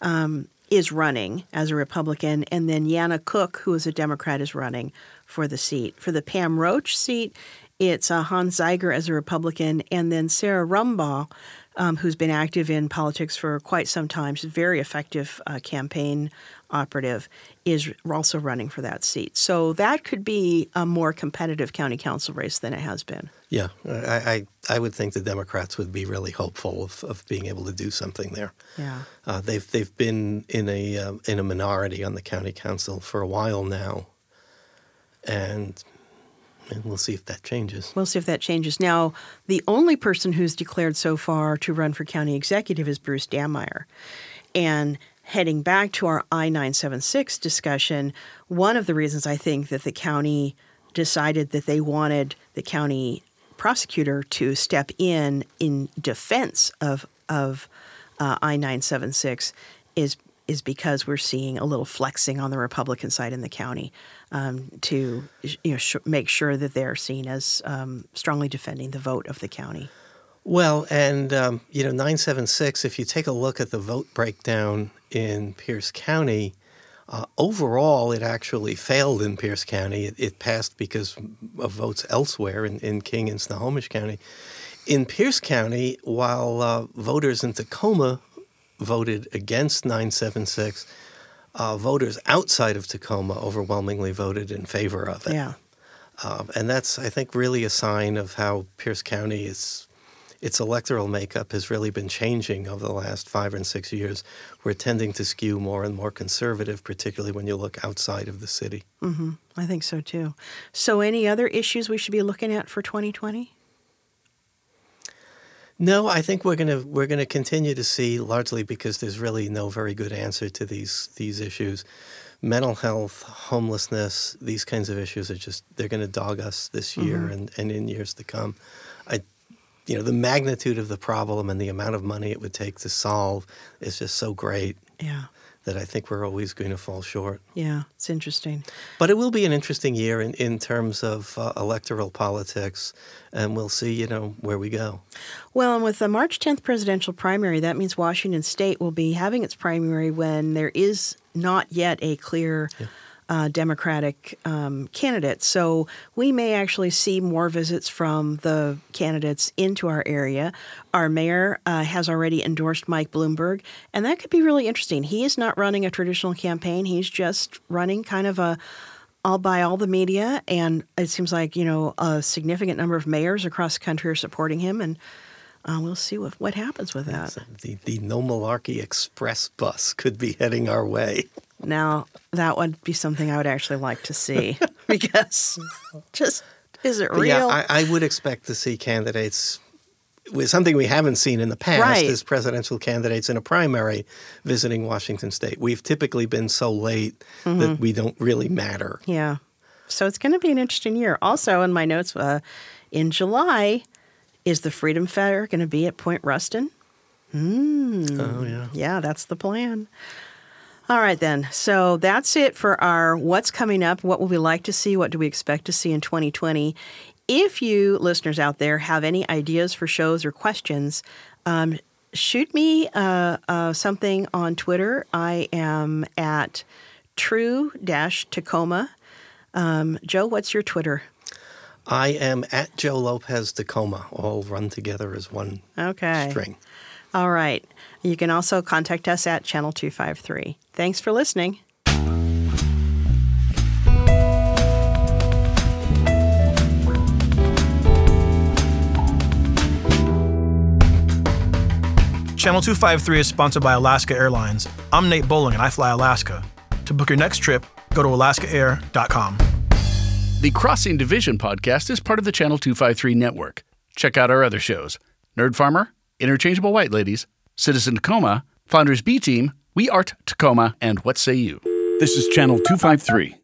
um, is running as a Republican, and then Yana Cook, who is a Democrat, is running for the seat. For the Pam Roach seat, it's uh, Hans Zeiger as a Republican, and then Sarah Rumbaugh, um, who's been active in politics for quite some time. She's a very effective uh, campaign operative, is also running for that seat. So that could be a more competitive county council race than it has been. Yeah, I, I, I would think the Democrats would be really hopeful of, of being able to do something there. Yeah. Uh, they've they've been in a uh, in a minority on the county council for a while now, and, and we'll see if that changes. We'll see if that changes. Now, the only person who's declared so far to run for county executive is Bruce Dammeier. And heading back to our I 976 discussion, one of the reasons I think that the county decided that they wanted the county prosecutor to step in in defense of, of uh, I 976 is is because we're seeing a little flexing on the Republican side in the county um, to you know sh- make sure that they're seen as um, strongly defending the vote of the county. Well, and um, you know, nine seven six. If you take a look at the vote breakdown in Pierce County, uh, overall, it actually failed in Pierce County. It, it passed because of votes elsewhere in, in King and Snohomish County. In Pierce County, while uh, voters in Tacoma voted against 976, uh, voters outside of Tacoma overwhelmingly voted in favor of it. Yeah, Um, and that's, I think, really a sign of how Pierce County is. Its electoral makeup has really been changing over the last five and six years. We're tending to skew more and more conservative, particularly when you look outside of the city. Mm-hmm. I think so too. So, any other issues we should be looking at for 2020? No, I think we're gonna we're gonna continue to see largely because there's really no very good answer to these these issues. Mental health, homelessness, these kinds of issues are just they're going to dog us this year mm-hmm. and, and in years to come. You know, the magnitude of the problem and the amount of money it would take to solve is just so great Yeah. that I think we're always going to fall short. Yeah. It's interesting. But it will be an interesting year in, in terms of uh, electoral politics, and we'll see, you know, where we go. Well, and with the March 10th presidential primary, that means Washington State will be having its primary when there is not yet a clear uh, Democratic um, candidate. So we may actually see more visits from the candidates into our area. Our mayor uh, has already endorsed Mike Bloomberg, and that could be really interesting. He is not running a traditional campaign, he's just running kind of a all by all the media, and it seems like you know a significant number of mayors across the country are supporting him, and uh, we'll see what what happens with that. The, the No Malarkey Express bus could be heading our way. Now that would be something I would actually like to see because just is it But real? yeah, I, I would expect to see candidates with something we haven't seen in the past Right. is presidential candidates in a primary visiting Washington State. We've typically been so late Mm-hmm. that we don't really matter. Yeah. So it's going to be an interesting year. Also, in my notes, uh, in July, is the Freedom Fair going to be at Point Ruston? Oh yeah. Yeah, that's the plan. All right, then. So that's it for our what's coming up, what will we like to see, what do we expect to see in 2020. If you listeners out there have any ideas for shows or questions, um, shoot me uh, uh, something on Twitter. I am at true Tacoma. Um, Joe, what's your Twitter? I am at Joe Lopez Tacoma, all run together as one Okay. string. All right. You can also contact us at Channel 253. Thanks for listening. Channel 253 is sponsored by Alaska Airlines. I'm Nate Bowling and I fly Alaska. To book your next trip, go to alaskaair.com. The Crossing Division podcast is part of the Channel 253 network. Check out our other shows Nerd Farmer, Interchangeable White Ladies, Citizen Tacoma, Founders B Team, We Art Tacoma, and What Say You. This is Channel 253.